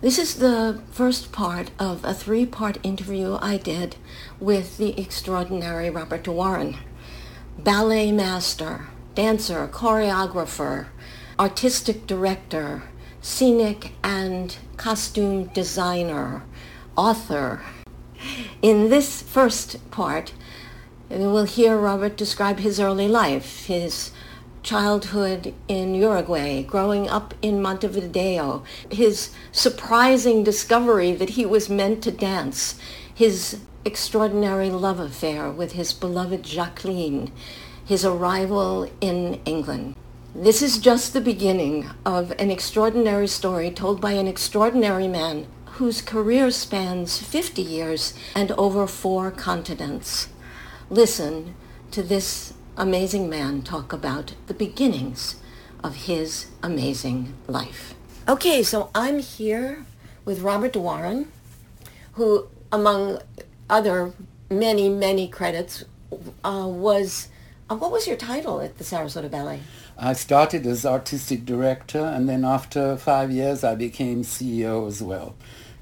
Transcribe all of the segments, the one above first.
This is the first part of a three-part interview I did with the extraordinary Robert Warren, ballet master, dancer, choreographer, artistic director, scenic and costume designer, author. In this first part, we'll hear Robert describe his early life, his childhood in Uruguay, growing up in Montevideo, his surprising discovery that he was meant to dance, his extraordinary love affair with his beloved Jacqueline, his arrival in England. This is just the beginning of an extraordinary story told by an extraordinary man whose career spans 50 years and over four continents. Listen to this amazing man talk about the beginnings of his amazing life. Okay, so I'm here with Robert de Warren, who, among other many, many credits, uh, was, uh, what was your title at the Sarasota Ballet? I started as artistic director, and then after five years, I became CEO as well.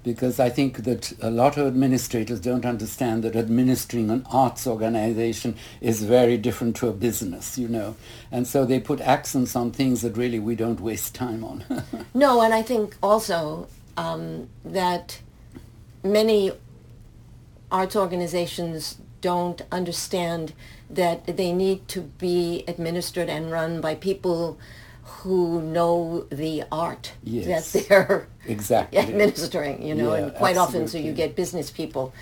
Because I think that a lot of administrators don't understand that administering an arts organization is very different to a business, you know. And so they put accents on things that really we don't waste time on. no, and I think also um, that many arts organizations don't understand that they need to be administered and run by people who know the art yes. that they're exactly administering, you know, yeah, and quite absolutely. often so you get business people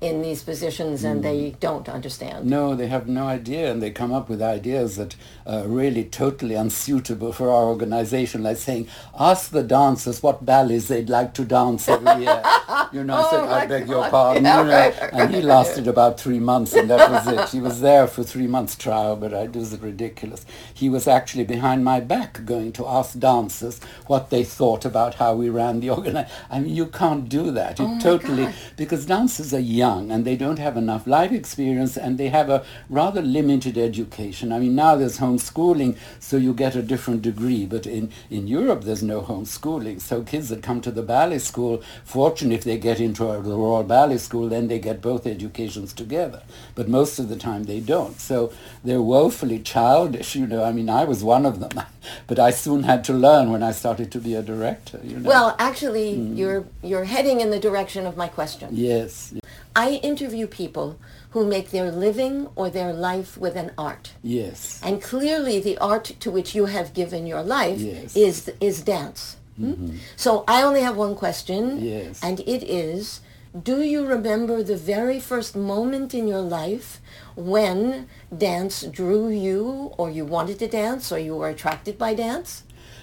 in these positions and they hmm. don't understand. No, they have no idea, and they come up with ideas that are really totally unsuitable for our organization, like saying, ask the dancers what ballets they'd like to dance every year. You know, I Oh said, I beg your pardon. Yeah, you know, right, right, and he lasted about three months, and that was it. He was there for three months trial, but it was ridiculous. He was actually behind my back going to ask dancers what they thought about how we ran the organization. I mean, you can't do that. It Oh totally, God. because dancers are young and they don't have enough life experience and they have a rather limited education. I mean, now there's homeschooling, so you get a different degree, but in, in Europe there's no homeschooling. So kids that come to the ballet school, fortunately if they get into a, the Royal Ballet School, then they get both educations together. But most of the time they don't. So they're woefully childish, you know. I mean, I was one of them, but I soon had to learn when I started to be a director, you know. Well, actually, Mm. you're you're heading in the direction of my question. yes, I interview people who make their living or their life with an art. yes. And clearly the art to which you have given your life Yes. Mm-hmm. is is dance. Hmm? So I only have one question. Yes. And it is, do you remember the very first moment in your life when dance drew you or you wanted to dance or you were attracted by dance?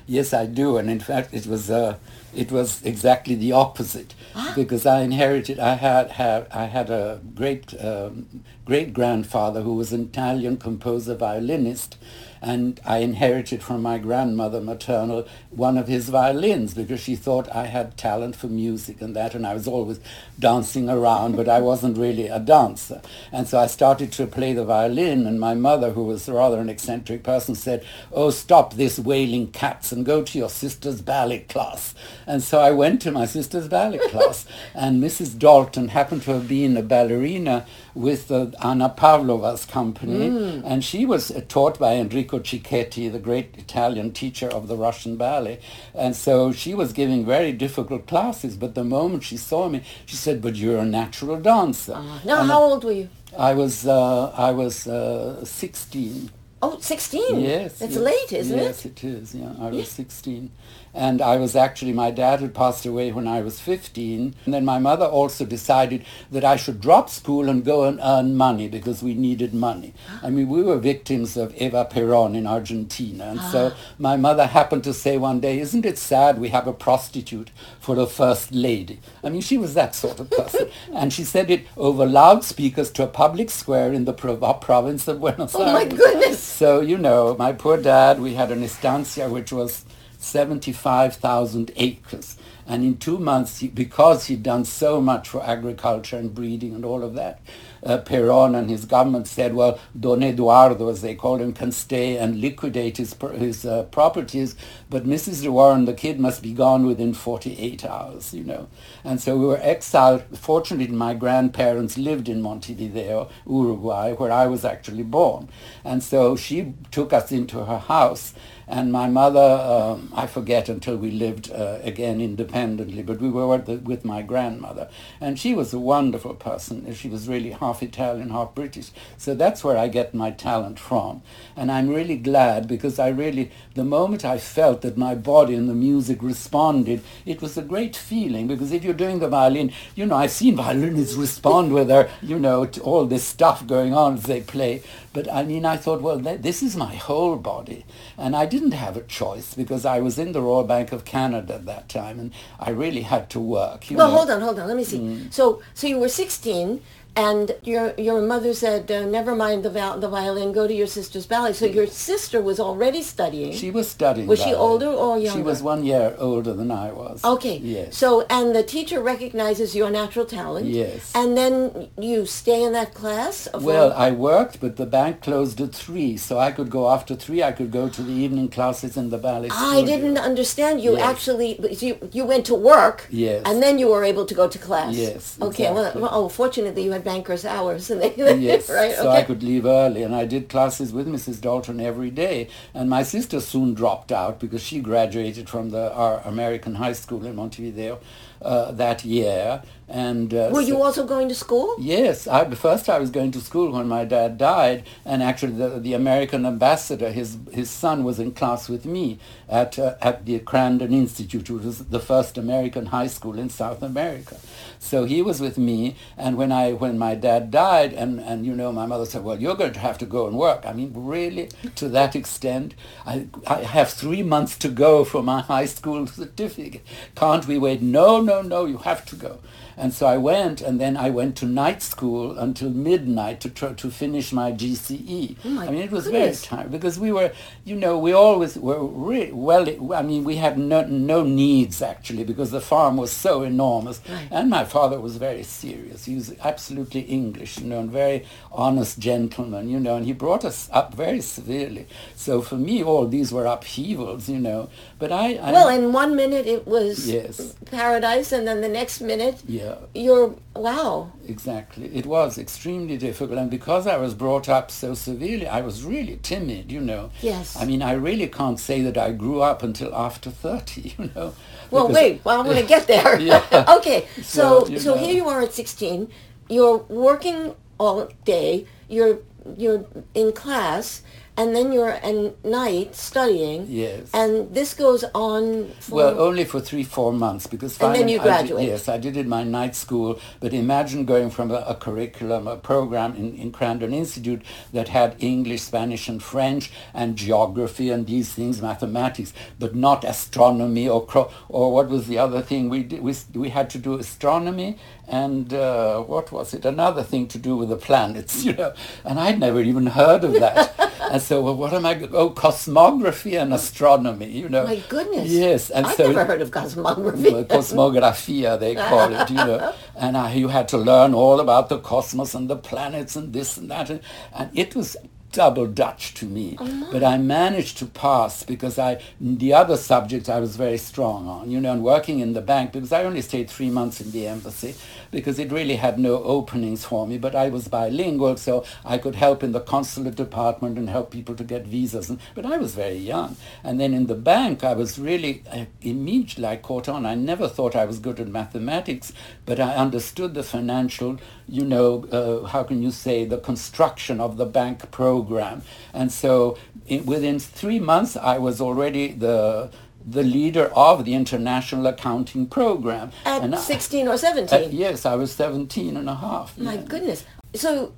Yes, I do, and in fact, it was uh, it was exactly the opposite because I inherited. I had had I had a great um, great grandfather who was an Italian composer violinist, and I inherited from my grandmother maternal one of his violins because she thought I had talent for music and that, and I was always dancing around, but I wasn't really a dancer, and so I started to play the violin, and my mother, who was rather an eccentric person, said, "Oh, stop this wailing cats and go to your sister's ballet class." And so I went to my sister's ballet class, and Mrs. Dalton happened to have been a ballerina with uh, Anna Pavlova's company, and she was uh, taught by Enrico Cecchetti, the great Italian teacher of the Russian ballet. And so she was giving very difficult classes, but the moment she saw me, she said, "But you're a natural dancer." Now, And how old were you? I was uh, I was uh, 16. Oh, 16. Yes. It's yes. late, isn't yes, it? Yes, it is. Yeah, I was Yeah. 16. And I was actually, my dad had passed away when I was 15. And then my mother also decided that I should drop school and go and earn money because we needed money. I mean, we were victims of Eva Perón in Argentina. And so ah. my mother happened to say one day, isn't it sad we have a prostitute for a first lady? I mean, she was that sort of person. and she said it over loudspeakers to a public square in the prov- province of Buenos Oh Aires. Oh, my goodness. So, you know, my poor dad, we had an estancia which was 75,000 acres. And in two months, he, because he'd done so much for agriculture and breeding and all of that, uh, Peron and his government said, well, Don Eduardo, as they called him, can stay and liquidate his, his uh, properties, but Mrs. de Warren, the kid, must be gone within 48 hours, you know. And so we were exiled. Fortunately, my grandparents lived in Montevideo, Uruguay, where I was actually born. And so she took us into her house and my mother, um, I forget until we lived uh, again independently, but we were the, with my grandmother. And she was a wonderful person. She was really half Italian, half British. So that's where I get my talent from. And I'm really glad because I really, the moment I felt that my body and the music responded, it was a great feeling because if you're doing the violin, you know, I've seen violinists respond with their, you know, all this stuff going on as they play. But I mean, I thought, well, this is my whole body. And I didn't have a choice because I was in the Royal Bank of Canada at that time and I really had to work. well, know. hold on, hold on. Let me see. Mm. So, so you were 16 and your your mother said, uh, "Never mind the the violin. Go to your sister's ballet." So your sister was already studying. She was studying. Was ballet. she older or younger? She was one year older than I was. Okay. Yes. So and the teacher recognizes your natural talent. Yes. And then you stay in that class. Well, I worked, but the bank closed at three, so I could go after three. I could go to the evening classes in the ballet. Studio. I didn't understand. You yes. actually you you went to work. Yes. And then you were able to go to class. Yes. Okay. Exactly. Well, oh, fortunately you had banker's hours And they, yes, right? So I could leave early, and I did classes with Mrs. Dalton every day. And my sister soon dropped out because she graduated from the our American high school in Montevideo uh, that year. And uh, were you so, also going to school? Yes, I, first I was going to school when my dad died, and actually the, the American ambassador, his his son, was in class with me at uh, at the Crandon Institute, which was the first American high school in South America. So he was with me, and when I when my dad died, and and you know my mother said, well, you're going to have to go and work. I mean, really, to that extent, I I have three months to go for my high school certificate. Can't we wait? No, no, no, you have to go. And so I went, and then I went to night school until midnight to try to finish my GCE. Oh my I mean, it was goodness. very tiring because we were, you know, we always were really, well. I mean, we had no no needs actually because the farm was so enormous, right. and my father was very serious. He was absolutely English, you know, and very honest gentleman, you know, and he brought us up very severely. So for me, all these were upheavals, you know. But I, I well, in one minute it was yes. paradise, and then the next minute. Yeah yeah. You're, wow. Exactly. It was extremely difficult. And because I was brought up so severely, I was really timid, you know. Yes. I mean, I really can't say that I grew up until after 30, you know. Well, wait, well, I'm going to get there. yeah. okay. So, so, so know. here you are at 16. You're working all day. You're, you're in class and then you're at night studying. Yes. And this goes on for... Well, only for three, four months because And then you graduate. I did, yes, I did it my night school. But imagine going from a, a curriculum, a program in, in Crandon Institute that had English, Spanish, and French, and geography and these things, mathematics, but not astronomy or cro- or what was the other thing we did? We, we had to do astronomy and uh, what was it? Another thing to do with the planets, you know. And I'd never even heard of that. and so, well, what am I? Oh, cosmography and astronomy, you know. My goodness. Yes, and I've so never heard of cosmography. Well, cosmographia, they call it, you know. And I, you had to learn all about the cosmos and the planets and this and that, and, and it was double Dutch to me. Oh, but I managed to pass because I the other subjects I was very strong on, you know, and working in the bank because I only stayed three months in the embassy because it really had no openings for me. But I was bilingual, so I could help in the consulate department and help people to get visas. And, but I was very young. And then in the bank, I was really I, immediately I caught on. I never thought I was good at mathematics, but I understood the financial, you know, uh, how can you say, the construction of the bank program program. And so in, within three months, I was already the the leader of the international accounting program. At and 16 or 17? yes, I was 17 and a half. My yeah. goodness. So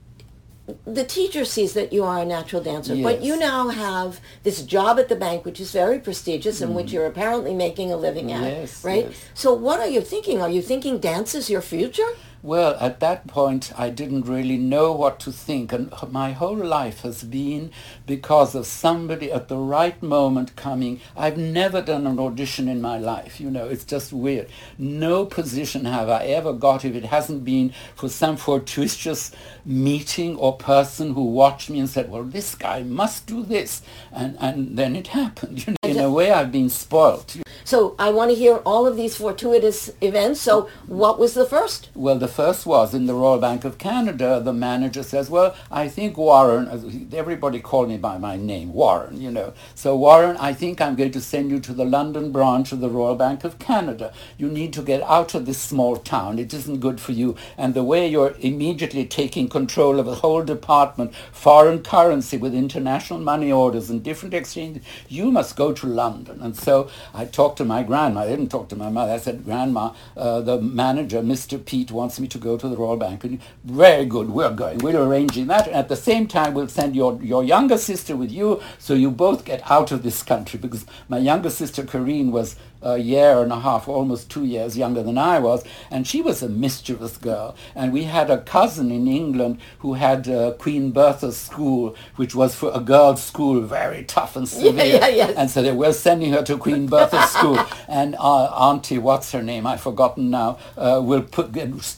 the teacher sees that you are a natural dancer, yes. but you now have this job at the bank, which is very prestigious and mm. which you're apparently making a living at, yes, right? Yes. So what are you thinking? Are you thinking dance is your future? Well, at that point, I didn't really know what to think, and my whole life has been because of somebody at the right moment coming. I've never done an audition in my life, you know, it's just weird. No position have I ever got if it hasn't been for some fortuitous meeting or person who watched me and said, well, this guy must do this. And, and then it happened. You know, in a way, I've been spoilt. So I want to hear all of these fortuitous events. So what was the first? Well, the first was in the Royal Bank of Canada. The manager says, well, I think Warren, everybody called me by my name, Warren, you know. So Warren, I think I'm going to send you to the London branch of the Royal Bank of Canada. You need to get out of this small town. It isn't good for you. And the way you're immediately taking control of a whole department, foreign currency with international money orders and different exchanges, you must go to London. And so I talked to my grandma. I didn't talk to my mother. I said, Grandma, uh, the manager, Mr. Pete, wants me to go to the Royal Bank. And very good, we're going. We're arranging that. And at the same time, we'll send your, your younger sister with you so you both get out of this country. Because my younger sister, Corinne, was a year and a half, almost two years younger than I was, and she was a mischievous girl. And we had a cousin in England who had uh, Queen Bertha's school, which was for a girls' school, very tough and severe. Yeah, yeah, yes. And so they were sending her to Queen Bertha's school, and uh, Auntie, what's her name? I've forgotten now. Uh, will put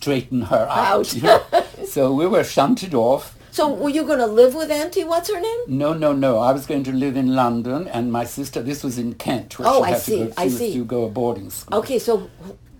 straighten her out. Out. you know. so we were shunted off. So were you going to live with Auntie? What's her name? No, no, no. I was going to live in London, and my sister. This was in Kent. Where Oh, she I had see, To go, she I was see. to go a boarding school. Okay, so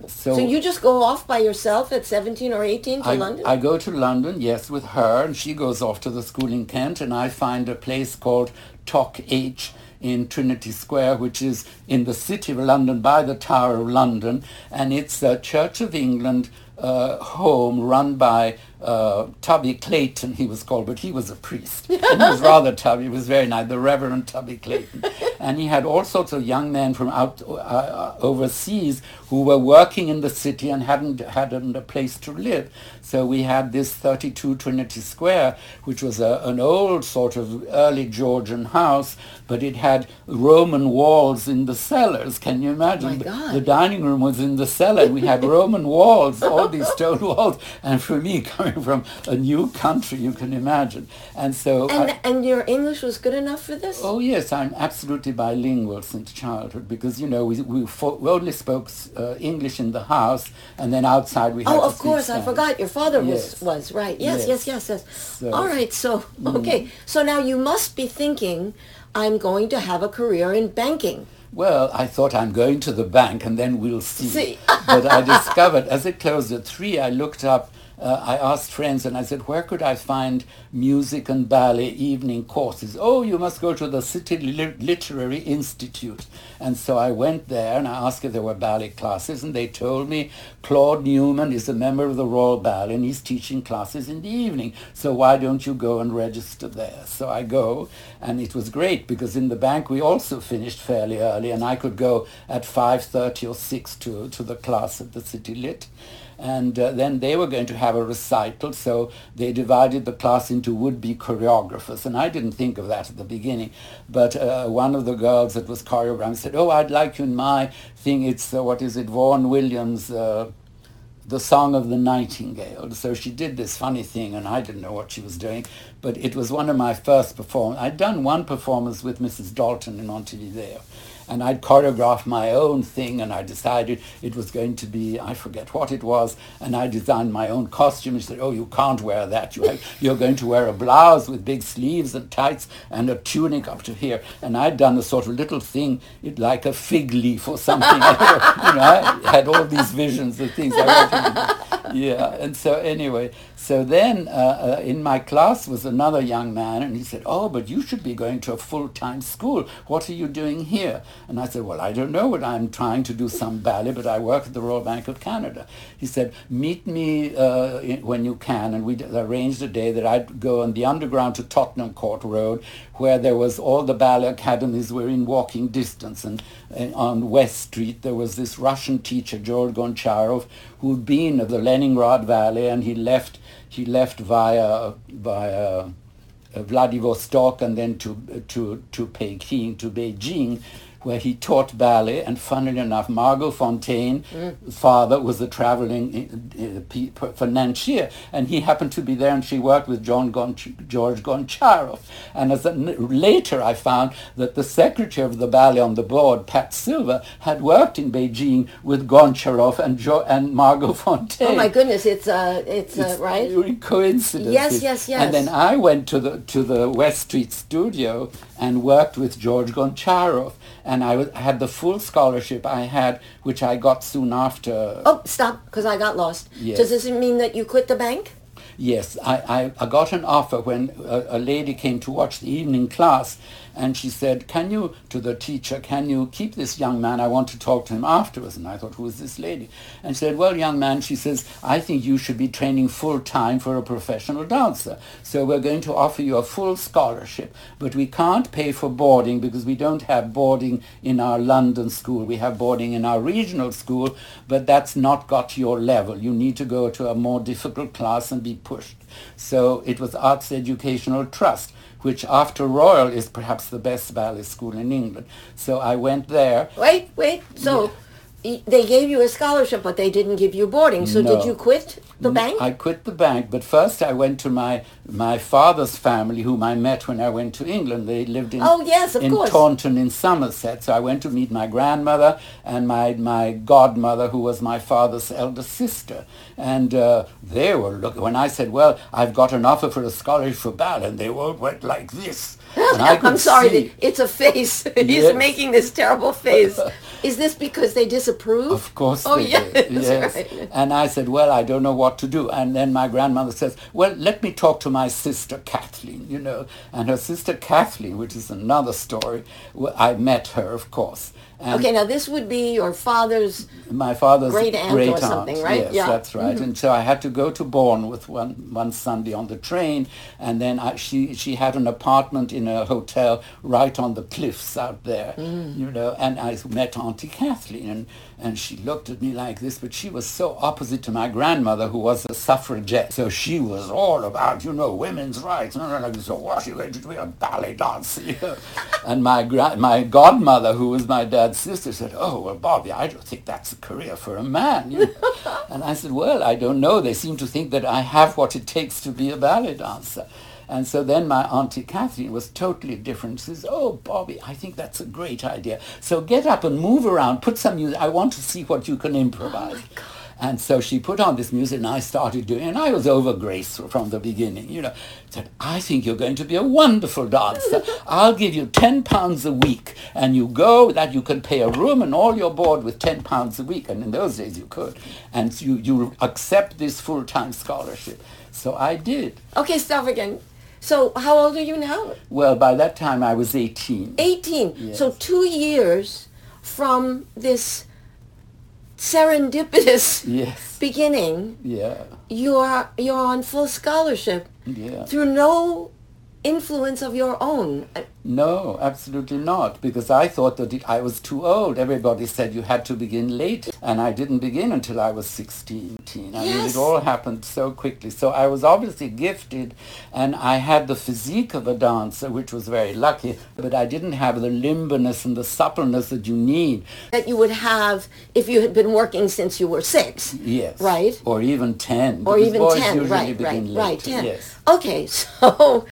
So, so you just go off by yourself at 17 or 18 to I, London? I go to London, yes, with her, and she goes off to the school in Kent, and I find a place called Toc H in Trinity Square, which is in the city of London by the Tower of London, and it's a Church of England uh, home run by uh, Tubby Clayton, he was called, but he was a priest. and he was rather tubby. He was very nice, the Reverend Tubby Clayton. and he had all sorts of young men from out uh, overseas who were working in the city and hadn't hadn't a place to live. So we had this 32 Trinity Square, which was a, an old sort of early Georgian house, but it had Roman walls in the cellars. Can you imagine? My God. The dining room was in the cellar. We had Roman walls, all these stone walls. And for me, coming from a new country, you can imagine. And so, and I, and your English was good enough for this? oh yes, I'm absolutely bilingual since childhood because you know we we, we only spoke uh, English in the house, and then outside we had Oh, to of speak course, I forgot. Your father Yes. was was right. Yes, Yes. yes, yes, yes. So- All right, so mm. okay, so now you must be thinking, I'm going to have a career in banking. Well, I thought I'm going to the bank and then we'll see. See. but I discovered as it closed at three, I looked up. Uh, I asked friends and I said, where could I find music and ballet evening courses? Oh, you must go to the City Literary Institute. And so I went there and I asked if there were ballet classes and they told me Claude Newman is a member of the Royal Ballet and he's teaching classes in the evening. So why don't you go and register there? So I go and it was great because in the bank we also finished fairly early and I could go at 5.30 or 6 to, to the class at the City Lit. And uh, then they were going to have a recital, so they divided the class into would-be choreographers. And I didn't think of that at the beginning. But uh, one of the girls that was choreographing said, oh, I'd like you in my thing. It's, uh, what is it, Vaughan Williams' uh, the song of the nightingale. So she did this funny thing, and I didn't know what she was doing, but it was one of my first performances. I'd done one performance with Mrs. Dalton in Montevideo, and I'd choreographed my own thing, and I decided it was going to be, I forget what it was, and I designed my own costume. She said, oh, you can't wear that. You have, you're going to wear a blouse with big sleeves and tights and a tunic up to here. And I'd done a sort of little thing, it, like a fig leaf or something. you know, I had all these visions of things I wanted to. Yeah, and so anyway, so then uh, uh, in my class was another young man, and he said, "Oh, but you should be going to a full-time school. What are you doing here?" And I said, "Well, I don't know. what I'm trying to do some ballet, but I work at the Royal Bank of Canada." He said, "Meet me uh, when you can," and we arranged a day that I'd go on the underground to Tottenham Court Road, where there was all the ballet academies were in walking distance, and, and on West Street there was this Russian teacher, George Goncharov, who'd been of the Leningrad Ballet, and he left he left via via uh, Vladivostok and then to to to Peking to Beijing where he taught ballet. And funnily enough, Margot Fonteyn, father, was a traveling uh, uh, financier, and he happened to be there, and she worked with John Gonch- George Goncharov. And as a, later, I found that the secretary of the ballet on the board, Pat Silver, had worked in Beijing with Goncharov and jo- and Margot Fonteyn. Oh my goodness, it's uh, it's, uh, right. Coincidence. Yes, yes, yes. And then I went to the to the West Street studio and worked with George Goncharov, and I, was, I had the full scholarship I had, which I got soon after. Oh, stop, because I got lost. Yes. Does this mean that you quit the bank? Yes, I, I, I got an offer when a, a lady came to watch the evening class and she said, can you, to the teacher, can you keep this young man? I want to talk to him afterwards. And I thought, who is this lady? And she said, well, young man, she says, I think you should be training full time for a professional dancer. So we're going to offer you a full scholarship, but we can't pay for boarding because we don't have boarding in our London school. We have boarding in our regional school, but that's not got your level. You need to go to a more difficult class and be pushed. So it was Arts Educational Trust which after Royal is perhaps the best ballet school in England. So I went there. Wait, wait. So y they gave you a scholarship, but they didn't give you boarding. So No. did you quit the bank? I quit the bank, but first I went to my my father's family, whom I met when I went to England. They lived in Oh, yes, of in course. Taunton in Somerset. So I went to meet my grandmother and my my godmother, who was my father's elder sister. And uh, they were looking. When I said, "Well, I've got an offer for a scholarship for ballet," and they all went like this. I'm sorry, see- it's a face. He's Yes. making this terrible face. Is this because they disapprove? Of course Oh, yes, did. Yes. right. And I said, well, I don't know what to do. And then my grandmother says, well, let me talk to my sister Kathleen, you know. And her sister Kathleen, which is another story, I met her, of course. And Okay, now this would be your father's. my father's Great aunt or great something, right? Yes, Yeah. Mm-hmm. that's right. And so I had to go to Bournemouth one one Sunday on the train, and then I, she she had an apartment in a hotel right on the cliffs out there, Mm. you know. And I met Auntie Kathleen, and and she looked at me like this, but she was so opposite to my grandmother, who was a suffragette. So she was all about, you know, women's rights. And I'm like, so what are you going to do? A ballet dancer? You know? and my gra- my godmother, who was my dad's sister, said, oh, well, Bobby, I don't think that's a career for a man. You know? and I said, well, I don't know. They seem to think that I have what it takes to be a ballet dancer. And so then my auntie Kathleen was totally different. She says, "Oh, Bobby, I think that's a great idea. So get up and move around. Put some music. I want to see what you can improvise." Oh and so she put on this music, and I started doing. And I was over graceful from the beginning. You know, said, "I think you're going to be a wonderful dancer. I'll give you ten pounds a week, and you go. That you can pay a room and all your board with ten pounds a week. And in those days, you could. And you you accept this full time scholarship." So I did. Okay, stop again. So how old are you now? Well, by that time I was 18. 18. So two years from this serendipitous Yes. beginning, Yeah. you're you're on full scholarship Yeah. through no influence of your own. No, absolutely not. Because I thought that it, I was too old. Everybody said you had to begin late. And I didn't begin until I was 16. I mean, it all happened so quickly. So I was obviously gifted. And I had the physique of a dancer, which was very lucky. But I didn't have the limberness and the suppleness that you need. That you would have if you had been working since you were six. Yes. Right? Or even 10. Or even 10. Right, right, begin right. 10. Yes. Okay, so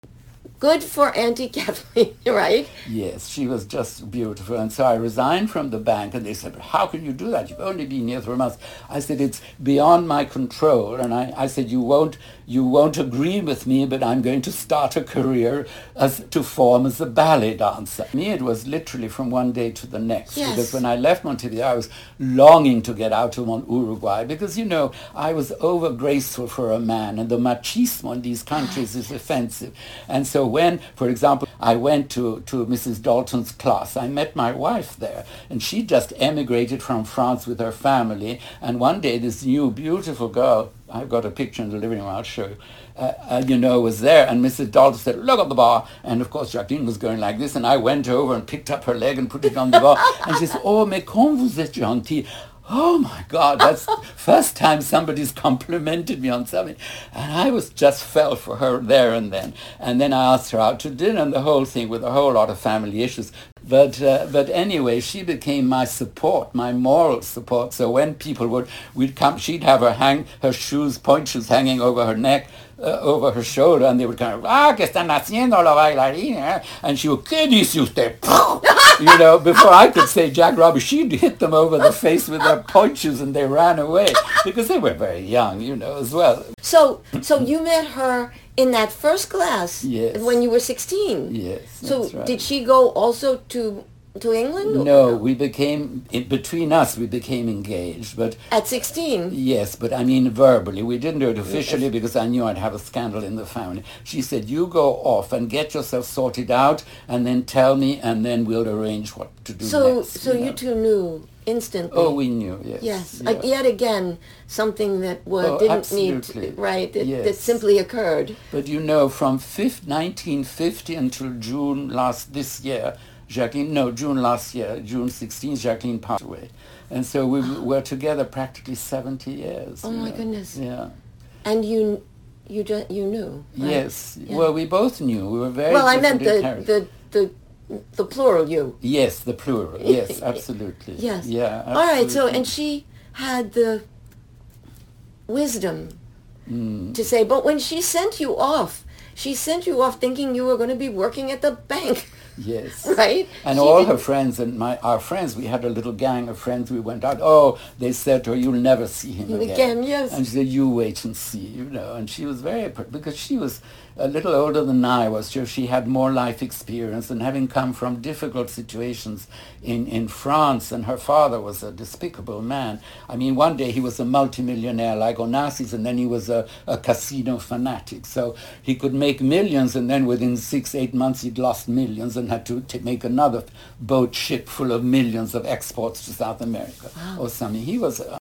good for Auntie Kathleen, right? Yes, she was just beautiful. And so I resigned from the bank and they said, how can you do that? You've only been here three months. I said, it's beyond my control. And I, I said, you won't, you won't agree with me, but I'm going to start a career as, to form as a ballet dancer. Me, it was literally from one day to the next. Yes. Because when I left Montevideo, I was longing to get out Mon- Uruguay because, you know, I was over graceful for a man and the machismo in these countries is offensive. And so when, for example, I went to, to Mrs. Dalton's class, I met my wife there and she just emigrated from France with her family. And one day this new beautiful girl, I've got a picture in the living room, I'll show you, uh, you know, was there. And Mrs. Dalton said, look at the bar. And of course, Jacqueline was going like this. And I went over and picked up her leg and put it on the bar. and she said, oh, mais quand vous êtes gentil. Oh my God, that's the first time somebody's complimented me on something. And I was just fell for her there and then. And then I asked her out to dinner and the whole thing with a whole lot of family issues. But, uh, but anyway, she became my support, my moral support. So when people would, we'd come, she'd have her hang, her shoes, pointe shoes hanging over her neck uh, over her shoulder and they would kind of, ah, que están haciendo la bailarina? And she would, ¿qué dice usted? you know, before I could say Jack Robbie, she'd hit them over the face with her ponchos and they ran away because they were very young, you know, as well. So, so you met her in that first class yes. when you were 16? Yes. So right. did she go also to to England? No, we became in, between us. We became engaged, but at sixteen. Yes, but I mean verbally. We didn't do it officially yes. because I knew I'd have a scandal in the family. She said, "You go off and get yourself sorted out, and then tell me, and then we'll arrange what to do so, next." So, you, you two knew instantly. Oh, we knew. Yes. Yes. Yeah. Uh, yet again, something that was, oh, didn't absolutely. need right. That, yes. that simply occurred. But you know, from 1950 until June last this year Jacqueline, no, June last year, June 16th, Jacqueline passed away. And so we were together practically 70 years. Oh my know. goodness. Yeah. And you, you just, you knew. Right? Yes. Yeah. Well, we both knew. We were very Well, I meant the, the, the, the plural you. Yes, the plural. Yes, absolutely. yes. Yeah. Absolutely. All right. So, and she had the wisdom Mm. to say, but when she sent you off, she sent you off thinking you were going to be working at the bank. Yes. Right? And She all didn't- her friends and my our friends, we had a little gang of friends. We went out. Oh, they said to her, "You'll never see him again." Again, yes. And she said, "You wait and see," you know. And she was very because she was a little older than I was. So she had more life experience, and having come from difficult situations in in France, and her father was a despicable man. I mean, one day he was a multimillionaire like Onassis, and then he was a, a casino fanatic. So he could make millions, and then within six, eight months he'd lost millions and had to make another boat ship full of millions of exports to South America or something. He was a,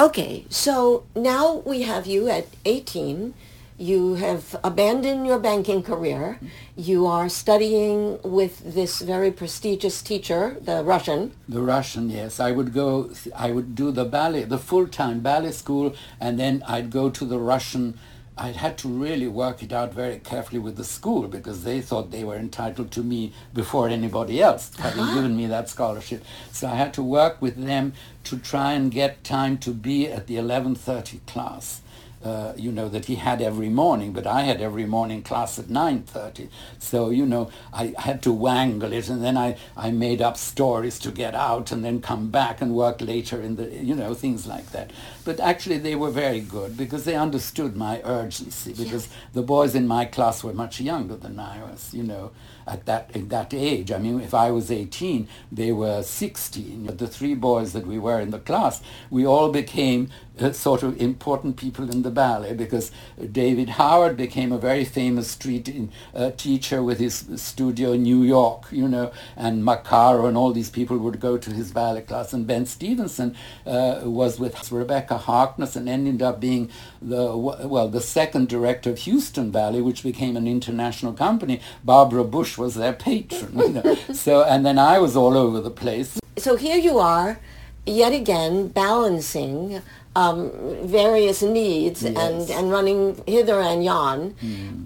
Okay, so now we have you at 18. You have abandoned your banking career. You are studying with this very prestigious teacher, the Russian. The Russian, yes. I would go, I would do the ballet, the full-time ballet school, and then I'd go to the Russian. I had to really work it out very carefully with the school because they thought they were entitled to me before anybody else, uh-huh. having given me that scholarship. So I had to work with them to try and get time to be at the 11.30 class. Uh, you know, that he had every morning, but I had every morning class at 9.30. So, you know, I had to wangle it, and then I, I made up stories to get out and then come back and work later in the, you know, things like that. But actually they were very good because they understood my urgency because the boys in my class were much younger than I was, you know, at that, at that age. I mean, if I was 18, they were 16. But the three boys that we were in the class, we all became sort of important people in the ballet because David Howard became a very famous street in, uh, teacher with his studio in New York, you know, and Macaro and all these people would go to his ballet class. And Ben Stevenson uh, was with Rebecca Harkness and ended up being the, well, the second director of Houston Ballet, which became an international company. Barbara Bush was their patron, you know. so, and then I was all over the place. So here you are, yet again, balancing um, various needs Yes. and, and running hither and yon.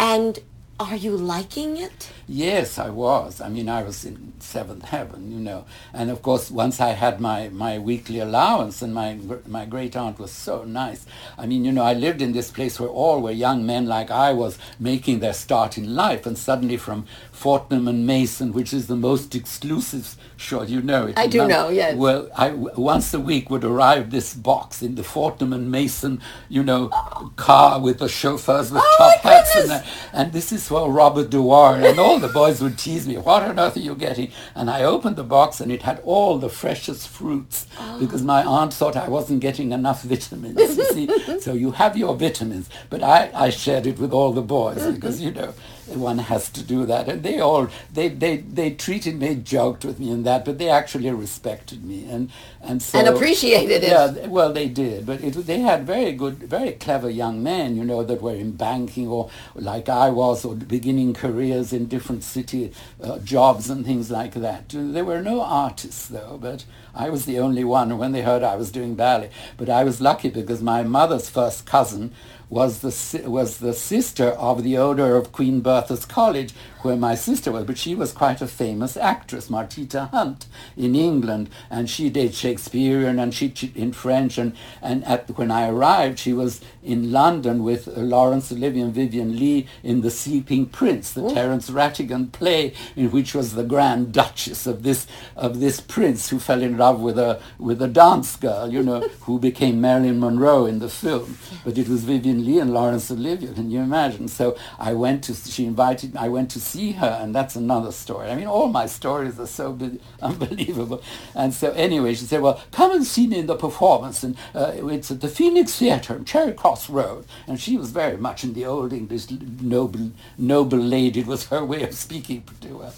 And are you liking it? Yes, I was. I mean, I was in seventh heaven, you know. And of course, once I had my, my weekly allowance, and my my great aunt was so nice. I mean, you know, I lived in this place where all were young men like I was making their start in life, and suddenly from Fortnum and Mason, which is the most exclusive, sure you know it. I do London. know, yes. Well, I once a week would arrive this box in the Fortnum and Mason, you know, car with the chauffeurs with Oh, top hats and. And this is for Robert Dewar. And all the boys would tease me, what on earth are you getting? And I opened the box and it had all the freshest fruits ah. because my aunt thought I wasn't getting enough vitamins, you see. so you have your vitamins. But I, I shared it with all the boys because, you know, one has to do that. And they all, they, they, they treated me, joked with me and that, but they actually respected me. And, and so... And appreciated it. Yeah, well, they did, but it, they had very good, very clever young men, you know, that were in banking or like I was, or beginning careers in different city uh, jobs and things like that. There were no artists though, but I was the only one when they heard I was doing ballet. But I was lucky because my mother's first cousin was the was the sister of the owner of Queen Bertha's College, where my sister was. But she was quite a famous actress, Martita Hunt, in England, and she did Shakespearean and she in French. And and at, when I arrived, she was in London with uh, Laurence Olivier and Vivien Leigh in The Sleeping Prince, the Ooh. Terence Rattigan play, in which was the Grand Duchess of this of this prince who fell in love with a with a dance girl, you know, who became Marilyn Monroe in the film. But it was Vivien Leigh and Laurence Olivier. Can you imagine? So I went to, she invited, me. I went to see her, and that's another story. I mean, all my stories are so unbelievable. And so anyway, she said, well, come and see me in the performance. And uh, it's at the Phoenix Theatre in Charing Cross Road. And she was very much in the old English noble, noble lady. Was her way of speaking to her.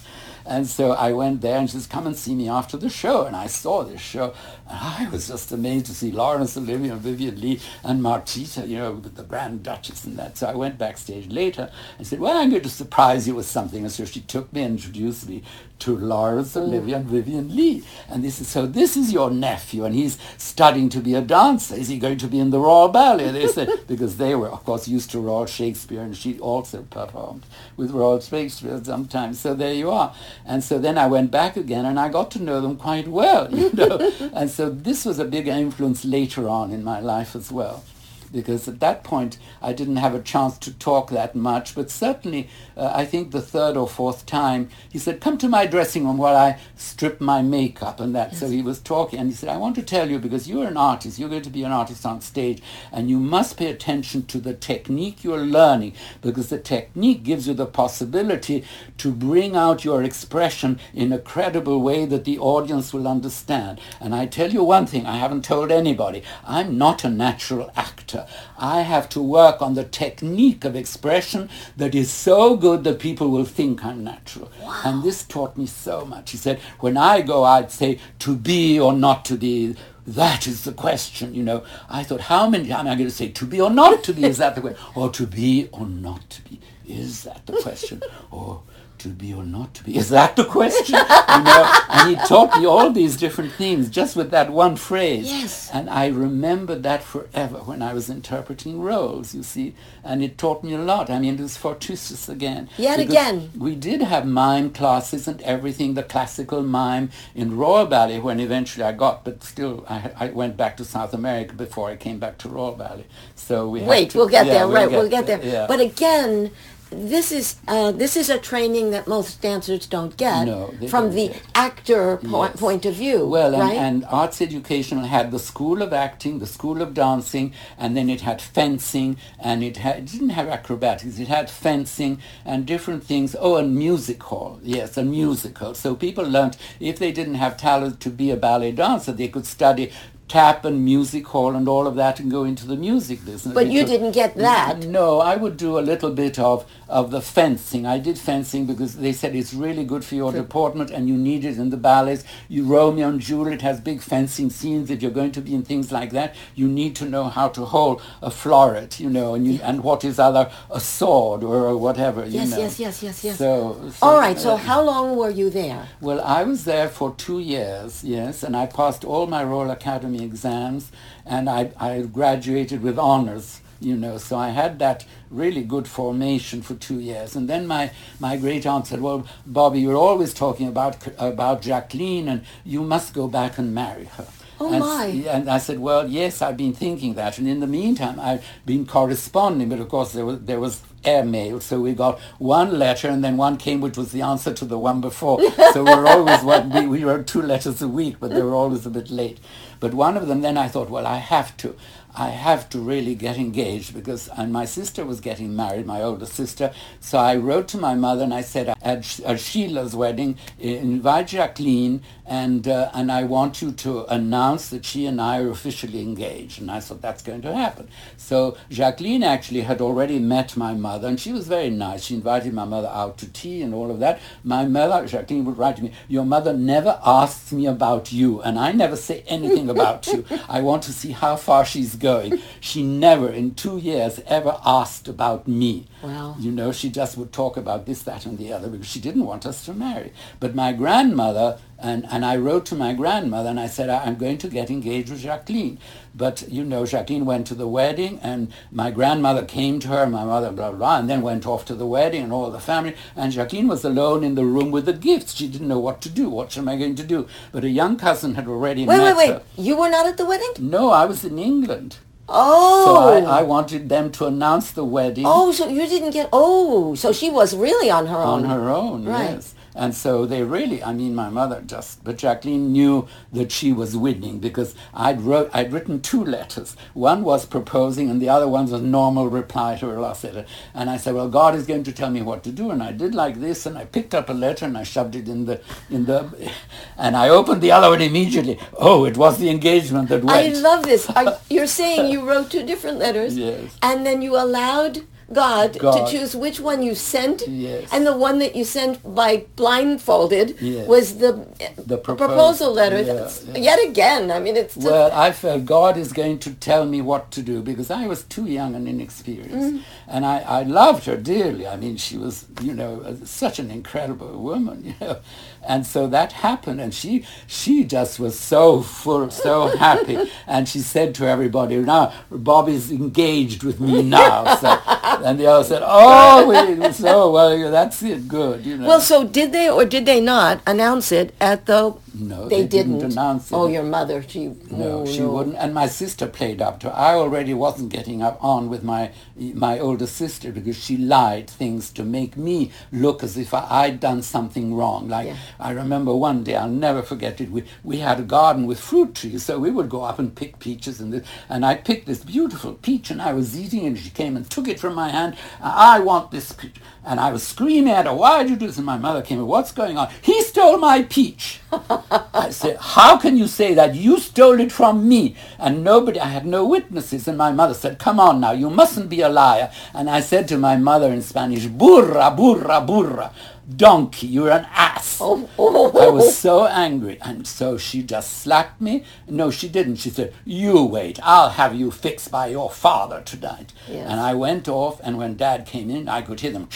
And so I went there and she says, come and see me after the show. And I saw this show. And I was just amazed to see Laurence Olivier and Vivien Leigh and Martita, you know, with the Grand Duchess and that. So I went backstage later and said, well, I'm going to surprise you with something. And so she took me and introduced me to Laurence mm. Olivier and Vivien Leigh. And this is, so this is your nephew and he's studying to be a dancer. Is he going to be in the Royal Ballet? They said, because they were, of course, used to Royal Shakespeare and she also performed with Royal Shakespeare sometimes. So there you are. And so then I went back again and I got to know them quite well, you know. and so this was a big influence later on in my life as well because at that point I didn't have a chance to talk that much. But certainly, uh, I think the third or fourth time, he said, come to my dressing room while I strip my makeup and that. Yes. So he was talking and he said, I want to tell you because you're an artist, you're going to be an artist on stage and you must pay attention to the technique you're learning because the technique gives you the possibility to bring out your expression in a credible way that the audience will understand. And I tell you one thing, I haven't told anybody, I'm not a natural actor. I have to work on the technique of expression that is so good that people will think I'm natural. Wow. And this taught me so much. He said, when I go, I'd say to be or not to be. That is the question, you know. I thought, how many am I going to say to be or not to be? Is that the question? Or to be or not to be? Is that the question? or to be or not to be? Is that the question? you know, and he taught me all these different things just with that one phrase. Yes. And I remember that forever when I was interpreting roles, you see. And it taught me a lot. I mean, it was fortuitous again. Yet again. We did have mime classes and everything, the classical mime in Royal Ballet when eventually I got, but still I, I went back to South America before I came back to Royal Ballet. So we Wait, to, we'll get yeah, there, we'll right, get we'll get there. there. Yeah. But again, this is uh, this is a training that most dancers don't get no, from don't the get. actor po- Yes. point of view. Well, and, right? and arts education had the school of acting, the school of dancing, and then it had fencing, and it, had, it didn't have acrobatics. It had fencing and different things. Oh, and music hall. Yes, and musical. So people learned if they didn't have talent to be a ballet dancer, they could study tap and music hall and all of that and go into the music business. but you didn't get that. no, I would do a little bit of, of the fencing. I did fencing because they said it's really good for your deportment and you need it in the ballets. You Romeo and Juliet has big fencing scenes. If you're going to be in things like that, you need to know how to hold a floret, you know, and you, and what is other a sword or whatever, you Yes, know. yes, yes, yes, yes. So, so All right. So uh, how long were you there? well, I was there for two years, yes, and I passed all my Royal Academy exams, and I, I graduated with honors, you know, so I had that really good formation for two years. And then my, my great aunt said, well, Bobby, you're always talking about, about Jacqueline, and you must go back and marry her. Oh, and, my. And I said, well, yes, I've been thinking that. And in the meantime, I've been corresponding, but of course there was, there was airmail. So we got one letter and then one came which was the answer to the one before. so we're always, one, we, we wrote two letters a week, but they were always a bit late. But one of them, then I thought, well, I have to. I have to really get engaged because and my sister was getting married, my older sister. So I wrote to my mother and I said, at, at Sheila's wedding, invite Jacqueline and, uh, and I want you to announce that she and I are officially engaged. And I thought, that's going to happen. So Jacqueline actually had already met my mother, and she was very nice. She invited my mother out to tea and all of that. My mother, Jacqueline, would write to me, your mother never asks me about you, and I never say anything about you. I want to see how far she's going. She never, in two years, ever asked about me. Wow. You know, she just would talk about this, that, and the other because she didn't want us to marry. But my grandmother, and, and I wrote to my grandmother and I said, I'm going to get engaged with Jacqueline. But, you know, Jacqueline went to the wedding and my grandmother came to her, my mother, blah, blah, blah, and then went off to the wedding and all the family. And Jacqueline was alone in the room with the gifts. She didn't know what to do. What am I going to do? But a young cousin had already Wait, met wait, wait. her. You were not at the wedding? No, I was in England. Oh. So I, oh. I wanted them to announce the wedding. Oh, so you didn't get. Oh, so she was really on her own. on her own, Right. yes. And so they really, I mean, my mother just, but Jacqueline knew that she was winning because I'd wrote, I'd written two letters. One was proposing, and the other one was a normal reply to her last letter. And I said, well, God is going to tell me what to do, and I did like this, and I picked up a letter and I shoved it in the, in the, and I opened the other one immediately. Oh, it was the engagement that went. I love this. Are, you're saying you wrote two different letters, Yes. and then you allowed God, God. to choose which one you sent, Yes. and the one that you sent by blindfolded Yes. was the, The proposal, proposal, letter. yeah, yeah. Yet again, I mean, it's just, Well, I felt God is going to tell me what to do because I was too young and inexperienced. Mm. And I, I loved her dearly. I mean, she was, you know, such an incredible woman, you know. And so that happened and she, she just was so full, so happy. and she said to everybody, now Bobby's engaged with me now. So, and the other said, oh, we, so, well, that's it, good, you know. well, so did they or did they not announce it at the? No, they, they didn't announce it. Oh, your mother, she. No, oh, she no. wouldn't. And my sister played up to. I already wasn't getting up on with my my older sister because she lied things to make me look as if I, I'd done something wrong. Like Yeah. I remember one day, I'll never forget it. We we had a garden with fruit trees, so we would go up and pick peaches, and this, and I picked this beautiful peach, and I was eating, and she came and took it from my hand. I want this peach, and I was screaming at her, "Why did you do this?" And my mother came. What's going on? He stole my peach. I said, how can you say that? You stole it from me. And nobody, I had no witnesses. And my mother said, come on now, you mustn't be a liar. And I said to my mother in Spanish, burra, burra, burra. Donkey, you're an ass. Oh, oh, oh. I was so angry. And so she just slapped me. No, she didn't. She said, you wait. I'll have you fixed by your father tonight. Yes. And I went off, and when Dad came in, I could hear them,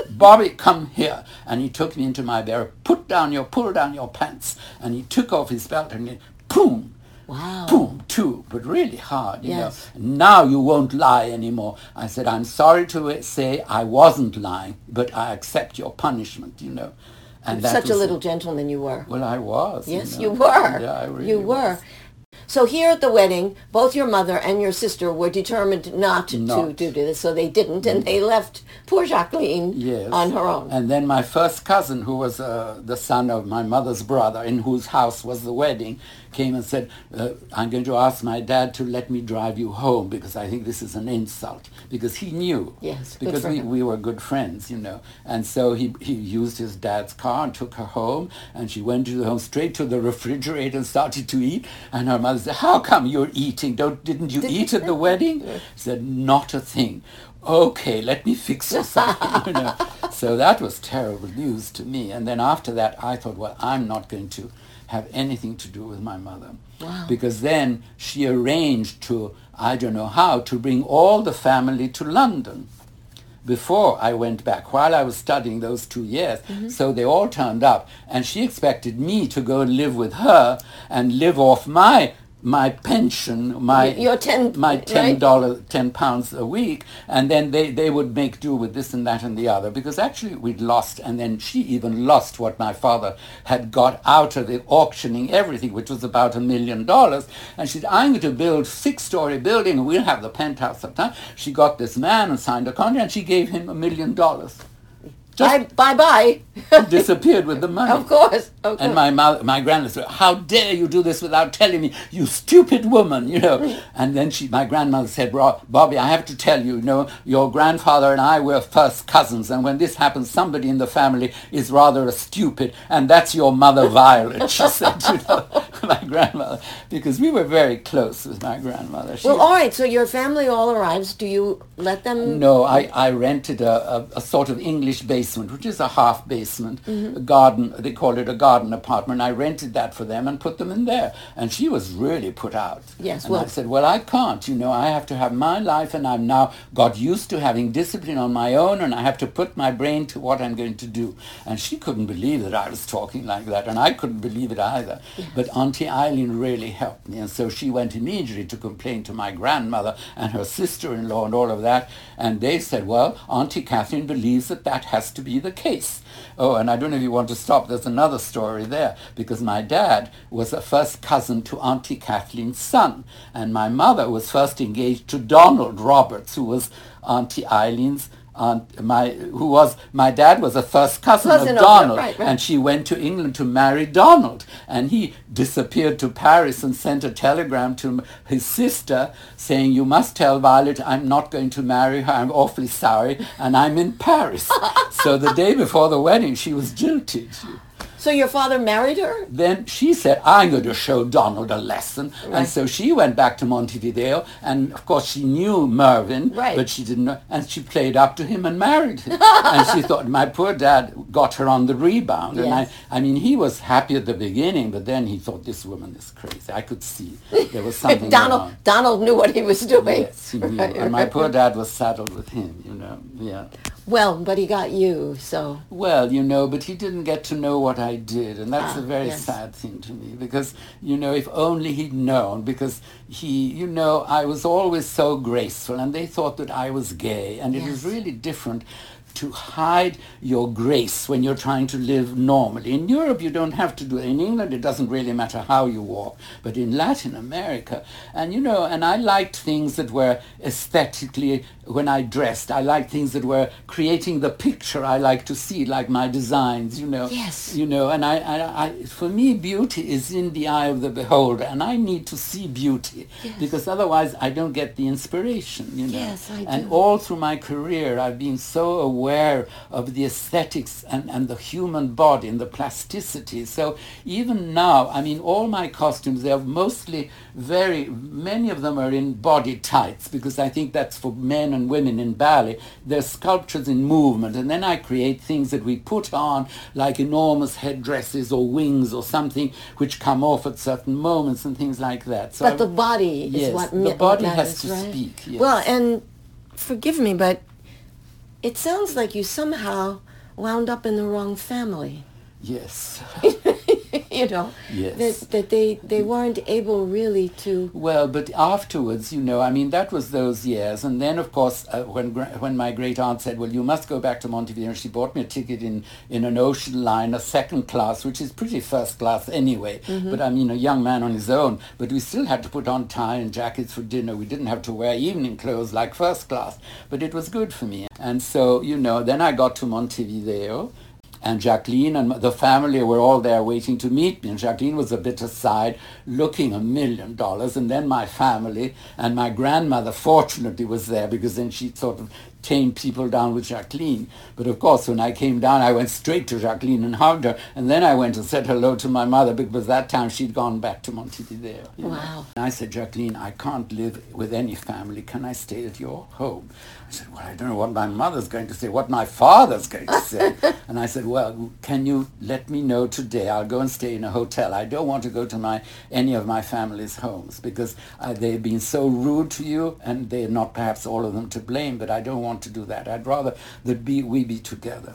Bobby, come here. And he took me into my barrel, put down your, pull down your pants. And he took off his belt and he, boom, Wow. boom, two, but really hard, you Yes. know. Now you won't lie anymore. I said, I'm sorry to say I wasn't lying, but I accept your punishment, you know. And Such a little it. gentleman you were. Well, I was. Yes, know. you were. Yeah, I really you were. was. So here at the wedding, both your mother and your sister were determined not, to do this, so they didn't, and they left poor Jacqueline Yes. on her own. And then my first cousin, who was uh, the son of my mother's brother, in whose house was the wedding, came and said, uh, I'm going to ask my dad to let me drive you home because I think this is an insult. Because he knew. Yes, Because we, him. we were good friends, you know. And so he, he used his dad's car and took her home. And she went to the home straight to the refrigerator and started to eat. And her mother said, how come you're eating? Don't, didn't you eat at the wedding? She said, not a thing. Okay, let me fix you something, you know. So that was terrible news to me. And then after that, I thought, well, I'm not going to have anything to do with my mother. Wow. Because then she arranged to, I don't know how, to bring all the family to London before I went back, while I was studying those two years. Mm-hmm. So they all turned up, and she expected me to go and live with her and live off my my pension, my your 10 my ten dollars, ten pounds a week, and then they, they would make do with this and that and the other. Because actually we'd lost, and then she even lost what my father had got out of the auctioning everything, which was about a million dollars. And she said, "I'm going to build six-story building, and we'll have the penthouse sometime." She got this man and signed a contract, and she gave him a million dollars Just bye bye. disappeared with the money. of course. Of And my mother, my grandmother said, "How dare you do this without telling me, you stupid woman!" You know. And then she, my grandmother said, "Ro- "Bobby, I have to tell you, you know, your grandfather and I were first cousins, and when this happens, somebody in the family is rather a stupid, and that's your mother, Violet." She said, "You know, my grandmother, because we were very close with my grandmother." She- well, all right. So your family all arrives. Do you let them? no, I, I rented a, a, a sort of English basement, which is a half basement, Mm-hmm. a garden, they call it a garden apartment. I rented that for them and put them in there. And she was really put out. Yes, And well- I said, well, I can't, you know, I have to have my life and I've now got used to having discipline on my own and I have to put my brain to what I'm going to do. And she couldn't believe that I was talking like that and I couldn't believe it either. But Auntie Eileen really helped me and so she went immediately to complain to my grandmother and her sister-in-law and all of that. And they said, well, Auntie Catherine believes that that has to be the case. Oh, and I don't know if you want to stop. There's another story there because my dad was a first cousin to Auntie Kathleen's son, and my mother was first engaged to Donald Roberts, who was Auntie Eileen's aunt. My who was my dad was a first cousin, Cousin of Donald, right, right. and she went to England to marry Donald, and he disappeared to Paris and sent a telegram to his sister saying, "You must tell Violet I'm not going to marry her. I'm awfully sorry, and I'm in Paris." so the day before the wedding, she was jilted. So your father married her? Then she said, I'm going to show Donald a lesson. Right. And so she went back to Montevideo. And of course, she knew Mervyn, Right. but she didn't know. And she played up to him and married him. and she thought, my poor dad got her on the rebound. And I, I mean, he was happy at the beginning, but then he thought, this woman is crazy. I could see there was something Donald wrong. Donald knew what he was doing. Yes, he knew. Right, And my poor dad was saddled with him, you know. Yeah. Well, but he got you, so Well, you know, but he didn't get to know what I did, and that's Ah, a very yes. sad thing to me because, you know, if only he'd known, because he, you know, I was always so graceful, and they thought that I was gay, and it is Yes. really different to hide your grace when you're trying to live normally. In Europe, you don't have to do it. In England, it doesn't really matter how you walk, but in Latin America, and you know, and I liked things that were aesthetically, when I dressed, I liked things that were creating the picture I like to see, like my designs, you know. Yes. You know, and I, I, I, for me, beauty is in the eye of the beholder, and I need to see beauty Yes. because otherwise I don't get the inspiration, you know. Yes, I do. and all through my career, I've been so aware of the aesthetics and, and the human body and the plasticity. So even now, I mean, all my costumes, they're mostly very, many of them are in body tights because I think that's for men and women in ballet. They're sculptures in movement. And then I create things that we put on like enormous headdresses or wings or something which come off at certain moments and things like that. So but I- the body is Yes, what the ma- what body has to right? speak, yes. Well, and forgive me, but it sounds like you somehow wound up in the wrong family. yes. you know, Yes. that that they they weren't able really to. Well, but afterwards, you know, I mean, that was those years, and then, of course, uh, when when my great aunt said, "Well, you must go back to Montevideo," she bought me a ticket in in an ocean line, a second class, which is pretty first class anyway. But I mean, a young man on his own. But we still had to put on tie and jackets for dinner. We didn't have to wear evening clothes like first class. But it was good for me, and so you know, then I got to Montevideo. And Jacqueline and the family were all there waiting to meet me. And Jacqueline was a bit aside, looking a million dollars. And then my family and my grandmother, fortunately, was there because then she sort of tamed people down with Jacqueline. But of course, when I came down, I went straight to Jacqueline and hugged her. And then I went and said hello to my mother because that time she'd gone back to Montevideo. you know. Wow. And I said, Jacqueline, I can't live with any family. Can I stay at your home? I said, well, I don't know what my mother's going to say, what my father's going to say. and I said, well, can you let me know today? I'll go and stay in a hotel. I don't want to go to my any of my family's homes because uh, they've been so rude to you, and they're not perhaps all of them to blame, but I don't want to do that. I'd rather that be, we be together.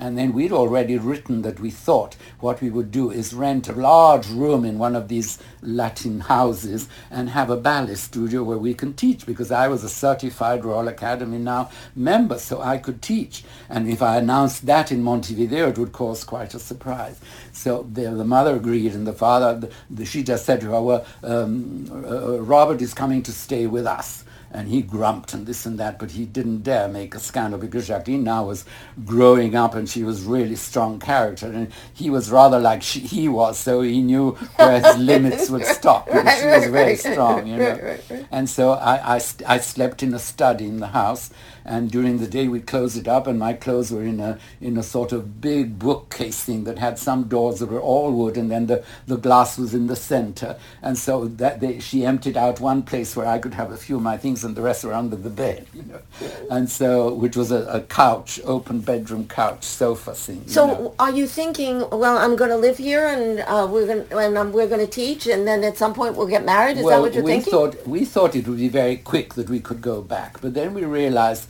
And then we'd already written that we thought what we would do is rent a large room in one of these Latin houses and have a ballet studio where we can teach because I was a certified Royal Academy now member, so I could teach. And if I announced that in Montevideo, it would cause quite a surprise. So the, the mother agreed and the father, the, the, she just said to her, well, um, uh, Robert is coming to stay with us. And he grumped and this and that, but he didn't dare make a scandal because Jacqueline now was growing up and she was really strong character, and he was rather like she, he was, so he knew where his limits would stop because Right, she was right, very right. strong, you know. And so I, I, st- I slept in a study in the house, and during the day we'd close it up, and my clothes were in a in a sort of big bookcase thing that had some doors that were all wood, and then the, the glass was in the center. And so that they, she emptied out one place where I could have a few of my things, and the rest were under the bed, you know. And so, which was a, a couch, open bedroom couch, sofa thing. So know. are you thinking, well, I'm going to live here and uh, we're going and um, we're going to teach and then at some point we'll get married? Is that well, what you're we thinking? thought we thought it would be very quick that we could go back, but then we realized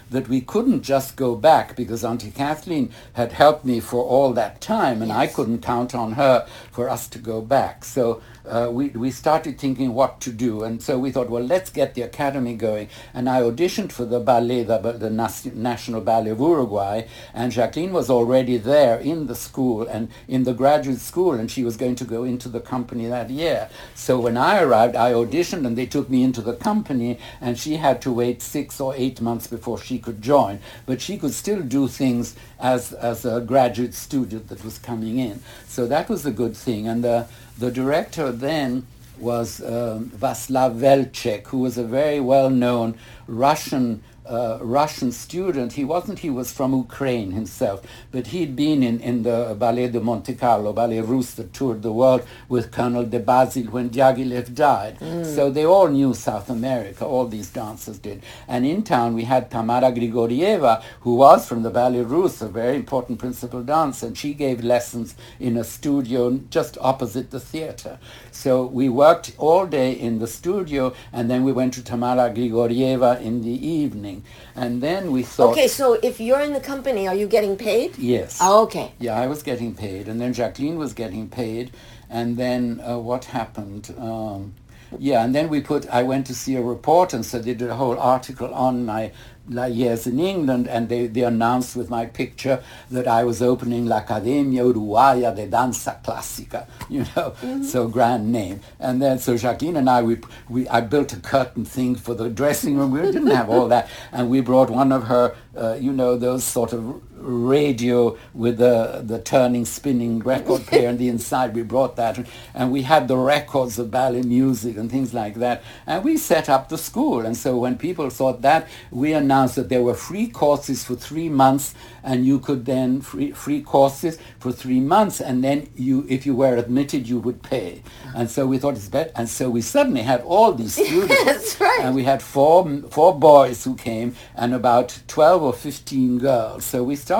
that we couldn't just go back because Auntie Kathleen had helped me for all that time, and I couldn't count on her for us to go back. So uh, we we started thinking what to do, and so we thought, well, let's get the academy going. And I auditioned for the ballet, the, the National Ballet of Uruguay, and Jacqueline was already there in the school and in the graduate school, and she was going to go into the company that year. So when I arrived, I auditioned, and they took me into the company, and she had to wait six or eight months before she could join, but she could still do things as as a graduate student that was coming in. So that was a good thing, and the the director then was um, Vaslav Veltchek, who was a very well-known Russian uh, Russian student. He wasn't. He was from Ukraine himself, but he'd been in, in the Ballet de Monte Carlo, Ballet Russe that toured the world with Colonel de Basil when Diaghilev died. So they all knew South America. All these dancers did. And in town we had Tamara Grigorieva, who was from the Ballet Russe, a very important principal dancer, and she gave lessons in a studio just opposite the theater. So we worked all day in the studio, and then we went to Tamara Grigorieva in the evening. And then we thought, okay, so if you're in the company, are you getting paid? yes. Oh, okay. Yeah, I was getting paid, and then Jacqueline was getting paid, and then uh, what happened? Um, yeah, and then we put. I went to see a report, and so they did a whole article on my years in England, and they, they announced with my picture that I was opening l'Accademia Uruguaya de Danza Classica, you know, so grand name. And then so Jacqueline and I, we, we I built a curtain thing for the dressing room. We didn't have all that, and we brought one of her, uh, you know, those sort of radio with the the turning spinning record player on the inside. We brought that and we had the records of ballet music and things like that. And we set up the school. And so when people thought that we announced that there were free courses for three months and you could then free free courses for three months and then you if you were admitted you would pay. And so we thought it's better and so we suddenly had all these students. That's right. and we had four four boys who came and about 12 or 15 girls. So we started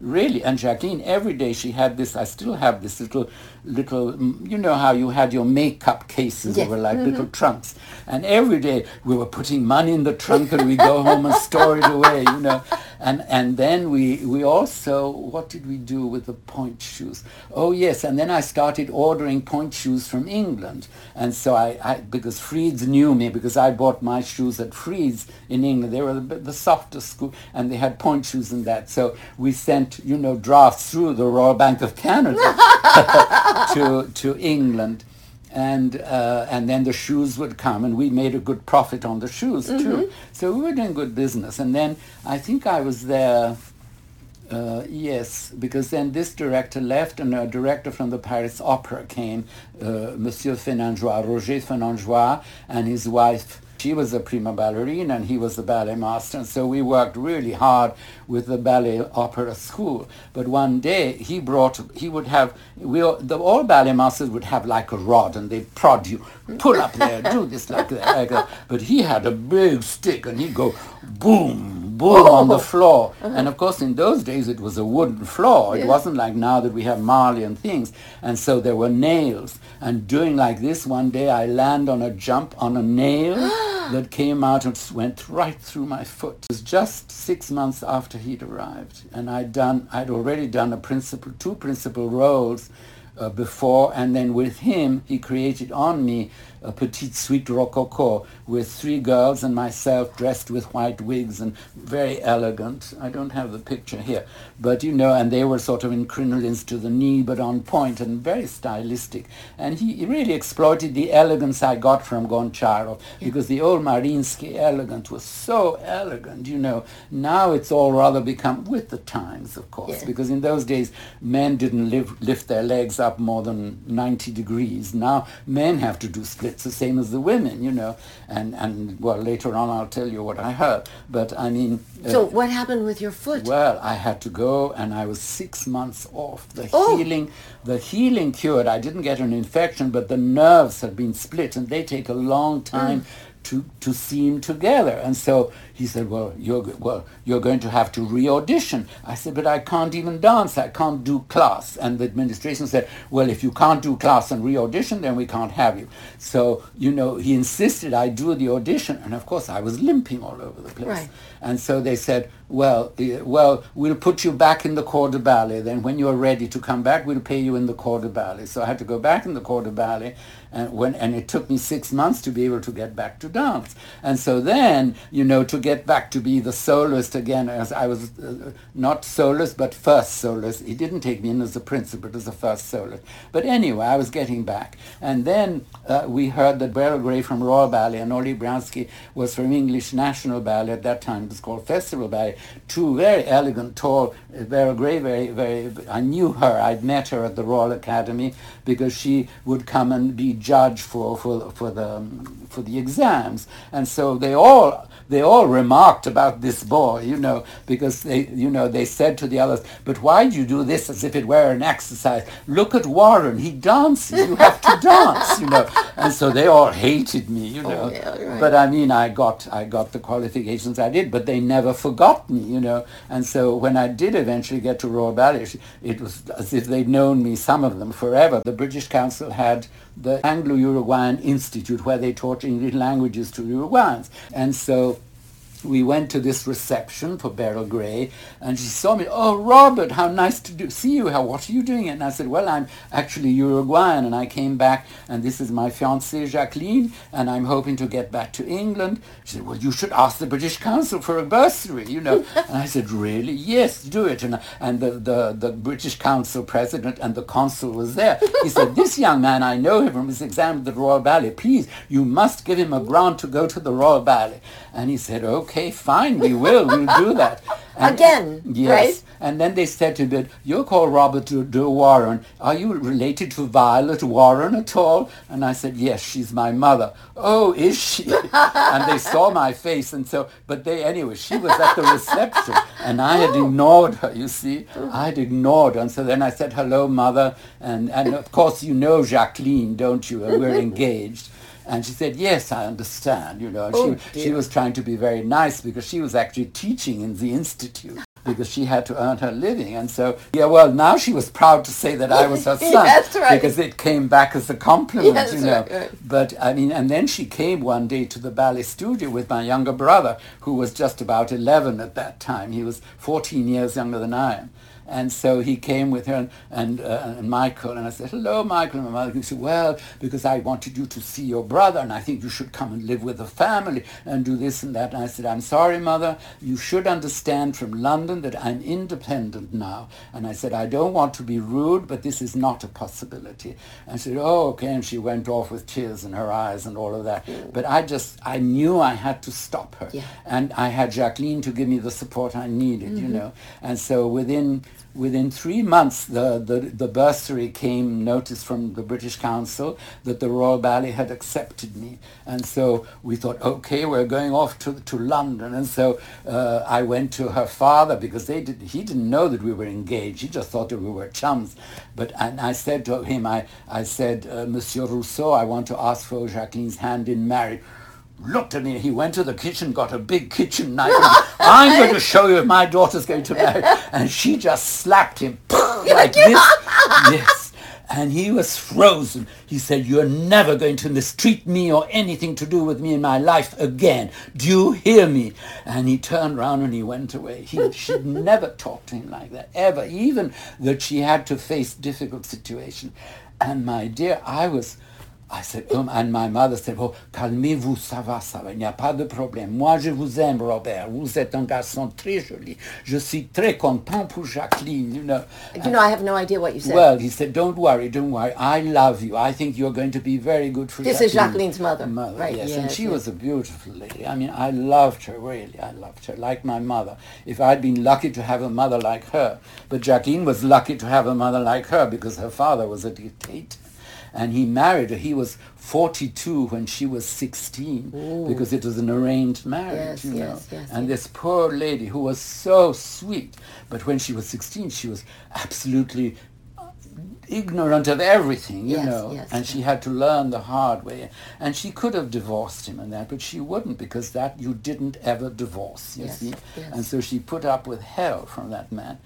really and jacqueline every day she had this i still have this little little mm, you know how you had your makeup cases Yes. that were like little trunks. And every day we were putting money in the trunk and we go home and store it away you know. And and then we we also what did we do with the pointe shoes? Oh yes and then i started ordering pointe shoes from england. And so i, I because Freed's knew me because i bought my shoes at Freed's in england. They were the, the softest school and they had pointe shoes and that. So we sent you know drafts through the royal bank of canada to to england and uh, and then the shoes would come, and we made a good profit on the shoes too. So we were doing good business. And then I think I was there. Uh, yes, because then this director left, and a director from the Paris Opera came, uh, Monsieur Fenonjois, Roger Fenonjois, and his wife. She was a prima ballerina, and he was the ballet master. And so we worked really hard with the ballet opera school. But one day he brought, he would have, we all, the all ballet masters would have like a rod, and they prod you, pull up there, do this like that, like that. But he had a big stick, and he'd go boom, boom on the oh. floor. Uh-huh. And of course, in those days it was a wooden floor. It wasn't like now that we have marley and things. And so there were nails. And doing like this, one day I land on a jump on a nail that came out and went right through my foot. It was just six months after he'd arrived, and I'd done, I'd already done a principal, two principal roles uh, before, and then with him, he created on me a petite suite rococo with three girls and myself dressed with white wigs and very elegant. I don't have the picture here, but you know, and they were sort of in crinolines to the knee, but on point and very stylistic. And he really exploited the elegance I got from Goncharov because the old Mariinsky elegant was so elegant, you know. Now it's all rather become with the times, of course, yeah. because in those days men didn't live, lift their legs up more than 90 degrees. Now men have to do splits the same as the women, you know. And, and well, later on I'll tell you what I heard. But I mean... So uh, what happened with your foot? Well, I had to go and I was six months off. The oh. healing, the healing cured. I didn't get an infection, but the nerves had been split and they take a long time mm to, to seam together. And so he said, well, you're, well, you're going to have to re-audition. I said, but I can't even dance. I can't do class. And the administration said, well, if you can't do class and re-audition, then we can't have you. So, you know, he insisted I do the audition. And of course, I was limping all over the place. Right. And so they said, well, well, we'll put you back in the corps de ballet. Then when you're ready to come back, we'll pay you in the corps de ballet. So I had to go back in the corps de ballet. And, when, and it took me six months to be able to get back to dance. And so then, you know, to get back to be the soloist again, as I was uh, not soloist, but first soloist. He didn't take me in as a principal, but as a first soloist. But anyway, I was getting back. And then uh, we heard that Beryl Grey from Royal Ballet and Oleg Briansky was from English National Ballet. At that time, it was called Festival Ballet. Two very elegant, tall, uh, Beryl Grey, very, very, I knew her. I'd met her at the Royal Academy because she would come and be judge for, for, for, the, for the exams. And so they all they all remarked about this boy, you know, because they, you know, they said to the others, but why do you do this as if it were an exercise? Look at Warren, he dances, you have to dance, you know. And so they all hated me, you know. Oh, yeah, right. But I mean, I got, I got the qualifications I did, but they never forgot me, you know. And so when I did eventually get to Royal Ballet, it was as if they'd known me, some of them, forever. The British Council had the Anglo-Uruguayan Institute where they taught English languages to Uruguayans. And so we went to this reception for Beryl Grey, and she saw me. Oh, Robert, how nice to do, see you. How what are you doing? And I said, well, I'm actually Uruguayan, and I came back, and this is my fiancée Jacqueline, and I'm hoping to get back to England. She said, well, you should ask the British Council for a bursary, you know. and I said, really? Yes, do it. And and the, the the British Council president and the consul was there. He said, this young man, I know him from his exam at the Royal Ballet. Please, you must give him a grant to go to the Royal Ballet. And he said, okay, fine, we will, we'll do that. And, Again, yes. right? And then they said to me, you're called Robert de Warren. Are you related to Violet Warren at all? And I said, yes, she's my mother. Oh, is she? and they saw my face. And so, but they, anyway, she was at the reception. And I had ignored her, you see. I had ignored her. And so then I said, hello, mother. And, and of course, you know Jacqueline, don't you? And we're engaged. And she said, yes, I understand, you know. Oh, she, she was trying to be very nice because she was actually teaching in the institute because she had to earn her living. And so, yeah, well, now she was proud to say that I was her son yes, right. because it came back as a compliment, yes, you know. Right, right. But I mean, and then she came one day to the ballet studio with my younger brother, who was just about 11 at that time. He was 14 years younger than I am. And so he came with her and, and, uh, and Michael, and I said, hello, Michael. And my mother said, well, because I wanted you to see your brother, and I think you should come and live with the family and do this and that. And I said, I'm sorry, mother. You should understand from London that I'm independent now. And I said, I don't want to be rude, but this is not a possibility. And she said, oh, okay. And she went off with tears in her eyes and all of that. But I just, I knew I had to stop her. Yeah. And I had Jacqueline to give me the support I needed, mm-hmm. you know. And so within within three months, the, the, the, bursary came notice from the British Council that the Royal Ballet had accepted me. And so we thought, okay, we're going off to, to London. And so uh, I went to her father because they did, he didn't know that we were engaged. He just thought that we were chums. But and I said to him, I, I said, uh, Monsieur Rousseau, I want to ask for Jacqueline's hand in marriage looked at me. He went to the kitchen, got a big kitchen knife. I'm going to show you if my daughter's going to marry. And she just slapped him like this. Yes. And he was frozen. He said, You're never going to mistreat me or anything to do with me in my life again. Do you hear me? And he turned around and he went away. He, she'd never talked to him like that, ever, even that she had to face difficult situations. And my dear, I was I said, um, and my mother said, oh, calmez-vous, ça va, ça va, il n'y a pas de problème. Moi, je vous aime, Robert. Vous êtes un garçon très joli. Je suis très content pour Jacqueline, you know. You know, I have no idea what you said. Well, he said, don't worry, don't worry. I love you. I think you're going to be very good for This Jacqueline. This is Jacqueline's mother. Mother, Right, yes. yes, and she yes. was a beautiful lady. I mean, I loved her, really. I loved her, like my mother. If I'd been lucky to have a mother like her. But Jacqueline was lucky to have a mother like her because her father was a dictator. And he married her. He was 42 when she was 16 because it was an arranged marriage, Yes, you know. yes, yes, and yes. this poor lady who was so sweet, but when she was 16, she was absolutely uh, ignorant of everything, you Yes, know, yes, and she had to learn the hard way. And she could have divorced him and that, but she wouldn't because that you didn't ever divorce, you Yes, see. yes. And so she put up with hell from that man.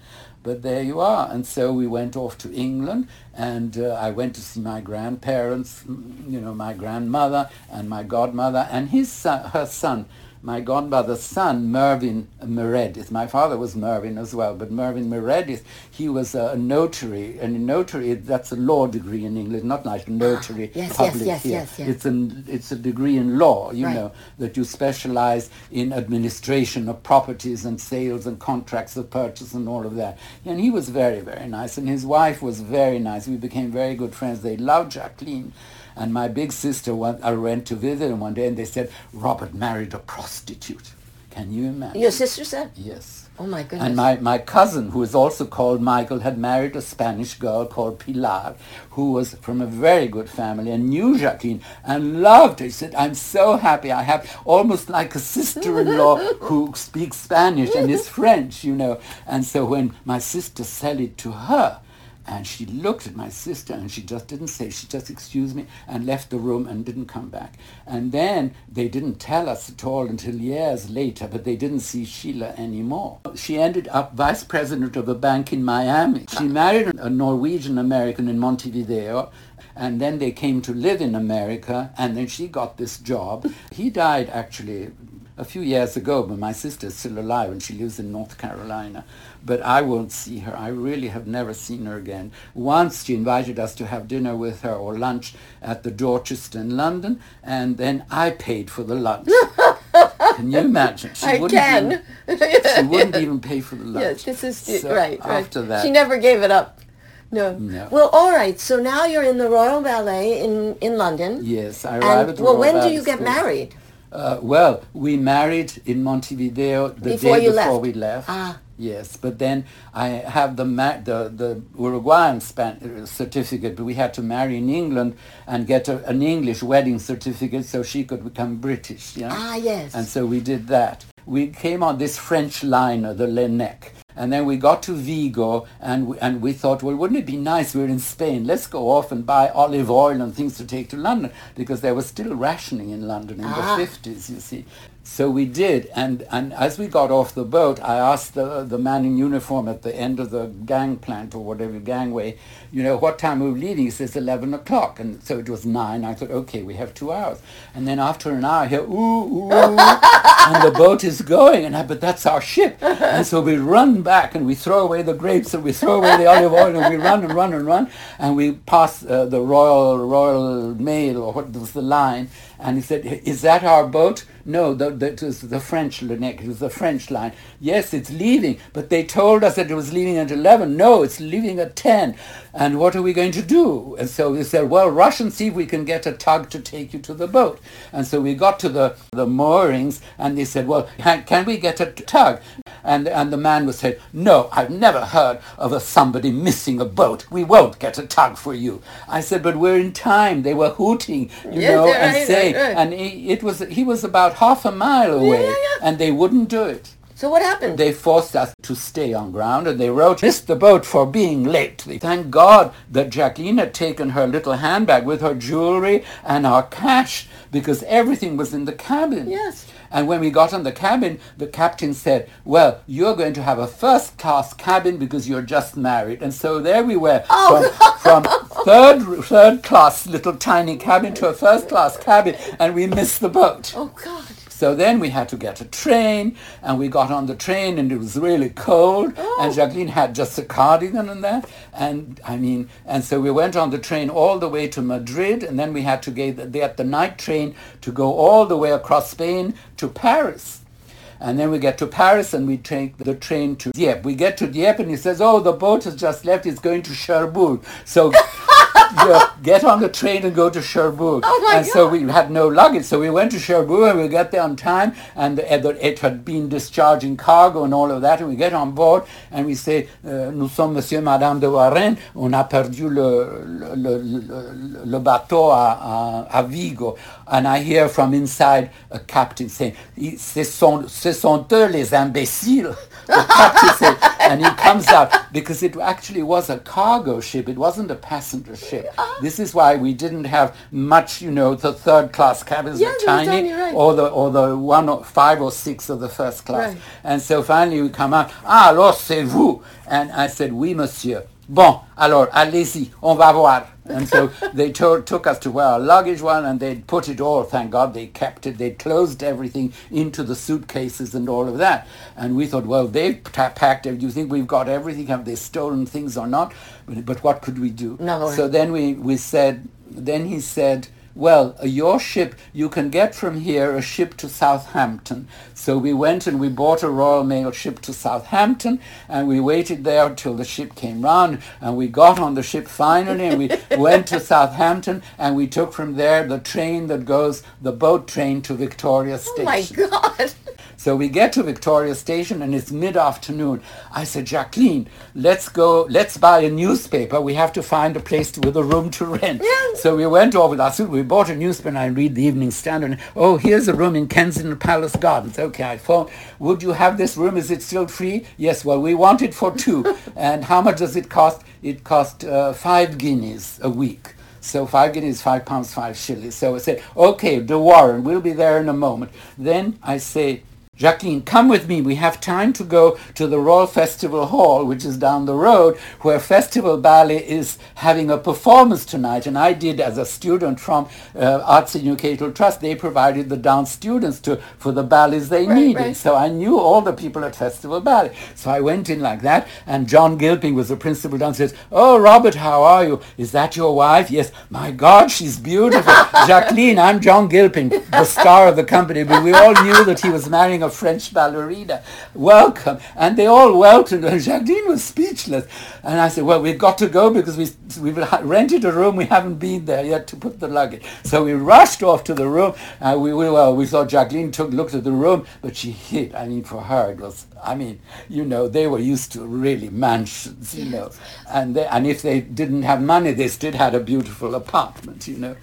But there you are. And so we went off to England, and uh, I went to see my grandparents, you know, my grandmother and my godmother, and his son, her son, my godmother's son, Mervyn Meredith. My father was Mervyn as well, but Mervyn Meredith, he was a notary, and a notary, that's a law degree in England, not like ah, notary Yes, yes, public yes, here. yes, yes. It's, an, it's a degree in law, you Right. know, that you specialize in administration of properties and sales and contracts of purchase and all of that. And he was very, very nice. And his wife was very nice. We became very good friends. They loved Jacqueline. And my big sister, one, I went to visit him one day and they said, Robert married a prostitute. Can you imagine? Your sister said? Yes. Oh my goodness. And my, my cousin, who is also called Michael, had married a Spanish girl called Pilar, who was from a very good family and knew Jacqueline and loved her. He said, I'm so happy. I have almost like a sister-in-law who speaks Spanish and is French, you know. And so when my sister said it to her, and she looked at my sister and she just didn't say, she just excused me and left the room and didn't come back. And then they didn't tell us at all until years later, but they didn't see Sheila anymore. She ended up vice president of a bank in Miami. She married a Norwegian American in Montevideo. And then they came to live in America, and then she got this job. He died actually a few years ago, but my sister is still alive and she lives in North Carolina. But I won't see her. I really have never seen her again. Once she invited us to have dinner with her or lunch at the Dorchester in London, and then I paid for the lunch. can you imagine? She I wouldn't can. Even, she wouldn't even pay for the lunch. Yes, this is So right, right. After that, she never gave it up. No. No. Well, all right. So now you're in the Royal Ballet in in London. yes, I arrived at And well, when do Ballet you get School. married? Uh, well, we married in Montevideo the Before day before left. we left. Ah. Yes, but then I have the ma- the, the Uruguayan span- uh, certificate, but we had to marry in England and get a, an English wedding certificate so she could become British. Yeah? Ah, yes. And so we did that. We came on this French liner, the Laënnec. And then we got to Vigo and we, and we thought, well, wouldn't it be nice? We're in Spain. Let's go off and buy olive oil and things to take to London because there was still rationing in London in Ah. the 50s, you see. So we did. And, and as we got off the boat, I asked the, the man in uniform at the end of the gangplank or whatever, gangway, you know, what time are we leaving? He says 11 o'clock. And so it was 9. I thought, okay, we have two hours. And then after an hour, I hear, ooh, ooh, and the boat is going. And I, but that's our ship. And so we run back and we throw away the grapes and we throw away the olive oil and we run and run and run. And we pass uh, the Royal Royal Mail or what was the line. And he said, is that our boat? No, the, it was the French Laënnec. It was the French line. Yes, it's leaving. But they told us that it was leaving at 11. No, it's leaving at 10. And what are we going to do? And so we said, well, rush and see if we can get a tug to take you to the boat. And so we got to the, the moorings and they said, well, can, we get a tug? And, and the man was said, no, I've never heard of a somebody missing a boat. We won't get a tug for you. I said, but we're in time. They were hooting, you Yes, know, and right, saying, right. and he, it was, he was about half a mile away yeah, yeah. and they wouldn't do it. So what happened? They forced us to stay on ground and they wrote, missed the boat for being late. They Thank God that Jacqueline had taken her little handbag with her jewelry and our cash because everything was in the cabin. Yes. And when we got on the cabin, the captain said, well, you're going to have a first class cabin because you're just married. And so there we were Oh. from, from third, third class little tiny cabin to a first class cabin and we missed the boat. oh God. So then we had to get a train, and we got on the train, and it was really cold, Oh. and Jacqueline had just a cardigan and that, and I mean, and so we went on the train all the way to Madrid, and then we had to get, get the night train to go all the way across Spain to Paris. And then we get to Paris and we take the train to Dieppe. We get to Dieppe and he says, oh, the boat has just left. It's going to Cherbourg. So you get on the train and go to Cherbourg. Oh, and so we had no luggage. So we went to Cherbourg and we got there on time and it it had been discharging cargo and all of that. And we get on board and we say, euh, nous sommes monsieur et madame de Warren. On a perdu le, le, le, le- le bateau à, à, à Vigo. And I hear from inside a captain saying, ce sont, ce sont eux les imbéciles. The captain said, and he comes out because it actually was a cargo ship. It wasn't a passenger ship. This is why we didn't have much, you know, the third class cabins Yeah, were were tiny, tiny, right. or the or the one or five or six of the first class. Right. And so finally we come out. Ah, alors c'est vous. And I said, oui, monsieur. Bon, alors allez-y, on va voir. And so they to- took us to where our luggage was, and they'd put it all. Thank God they kept it. They closed everything into the suitcases and all of that. And we thought, well, they've ta- packed it. Do you think we've got everything? Have they stolen things or not? But, but what could we do? No. So then we, we said, then he said, well, uh, your ship, you can get from here a ship to Southampton. So we went and we bought a Royal Mail ship to Southampton and we waited there until the ship came round and we got on the ship finally and we went to Southampton and we took from there the train that goes, the boat train to Victoria Station. Oh my God. So we get to Victoria Station and it's mid-afternoon. I said, Jacqueline, let's go, let's buy a newspaper. We have to find a place to, with a room to rent. Yeah. So we went over that. So we bought a newspaper and I read the Evening Standard. And, Oh, here's a room in Kensington Palace Gardens. Okay, I phone. Would you have this room? Is it still free? Yes, well, we want it for two. and how much does it cost? It cost uh, five guineas a week. So five guineas, five pounds, five shillings. So I said, okay, De Warren, we'll be there in a moment. Then I say, Jacqueline, come with me. We have time to go to the Royal Festival Hall, which is down the road, where Festival Ballet is having a performance tonight. And I did, as a student from uh, Arts Educational Trust, they provided the dance students to for the ballets they Right, needed. right. So I knew all the people at Festival Ballet. So I went in like that, and John Gilpin was the principal dancer. Says, "Oh, Robert, how are you? Is that your wife? Yes. My God, she's beautiful. Jacqueline, I'm John Gilpin, the star of the company. But we all knew that he was marrying a French ballerina. Welcome." And they all welcomed her. And Jacqueline was speechless. And I said, "Well, we've got to go because we we've rented a room. We haven't been there yet to put the luggage." So we rushed off to the room. And we, we well, we thought Jacqueline took looked at the room, but she hid. I mean, for her it was. I mean, you know, they were used to really mansions, you know, and they, and if they didn't have money, they still had a beautiful apartment, you know.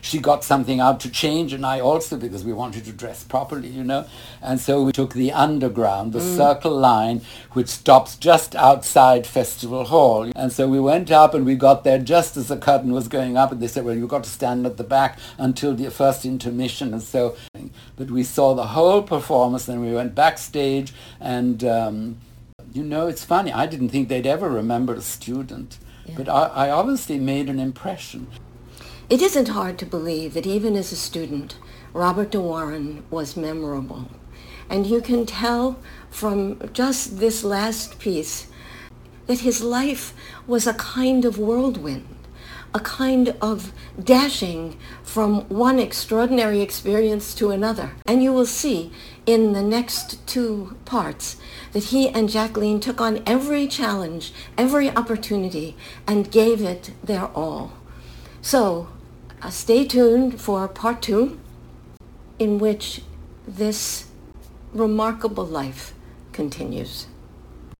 She got something out to change, and I also because we wanted to dress properly, you know. And so we took the underground, the Circle Line, which stops just outside Festival Hall. And so we went up, and we got there just as the curtain was going up, and they said, "Well, you've got to stand at the back until the first intermission." And so, but we saw the whole performance, and we went backstage, and um, you know, it's funny. I didn't think they'd ever remember a student, but I, I obviously made an impression. It isn't hard to believe that even as a student, Robert de Warren was memorable. And you can tell from just this last piece that his life was a kind of whirlwind, a kind of dashing from one extraordinary experience to another. And you will see in the next two parts that he and Jacqueline took on every challenge, every opportunity, and gave it their all. So uh, stay tuned for part two, in which this remarkable life continues.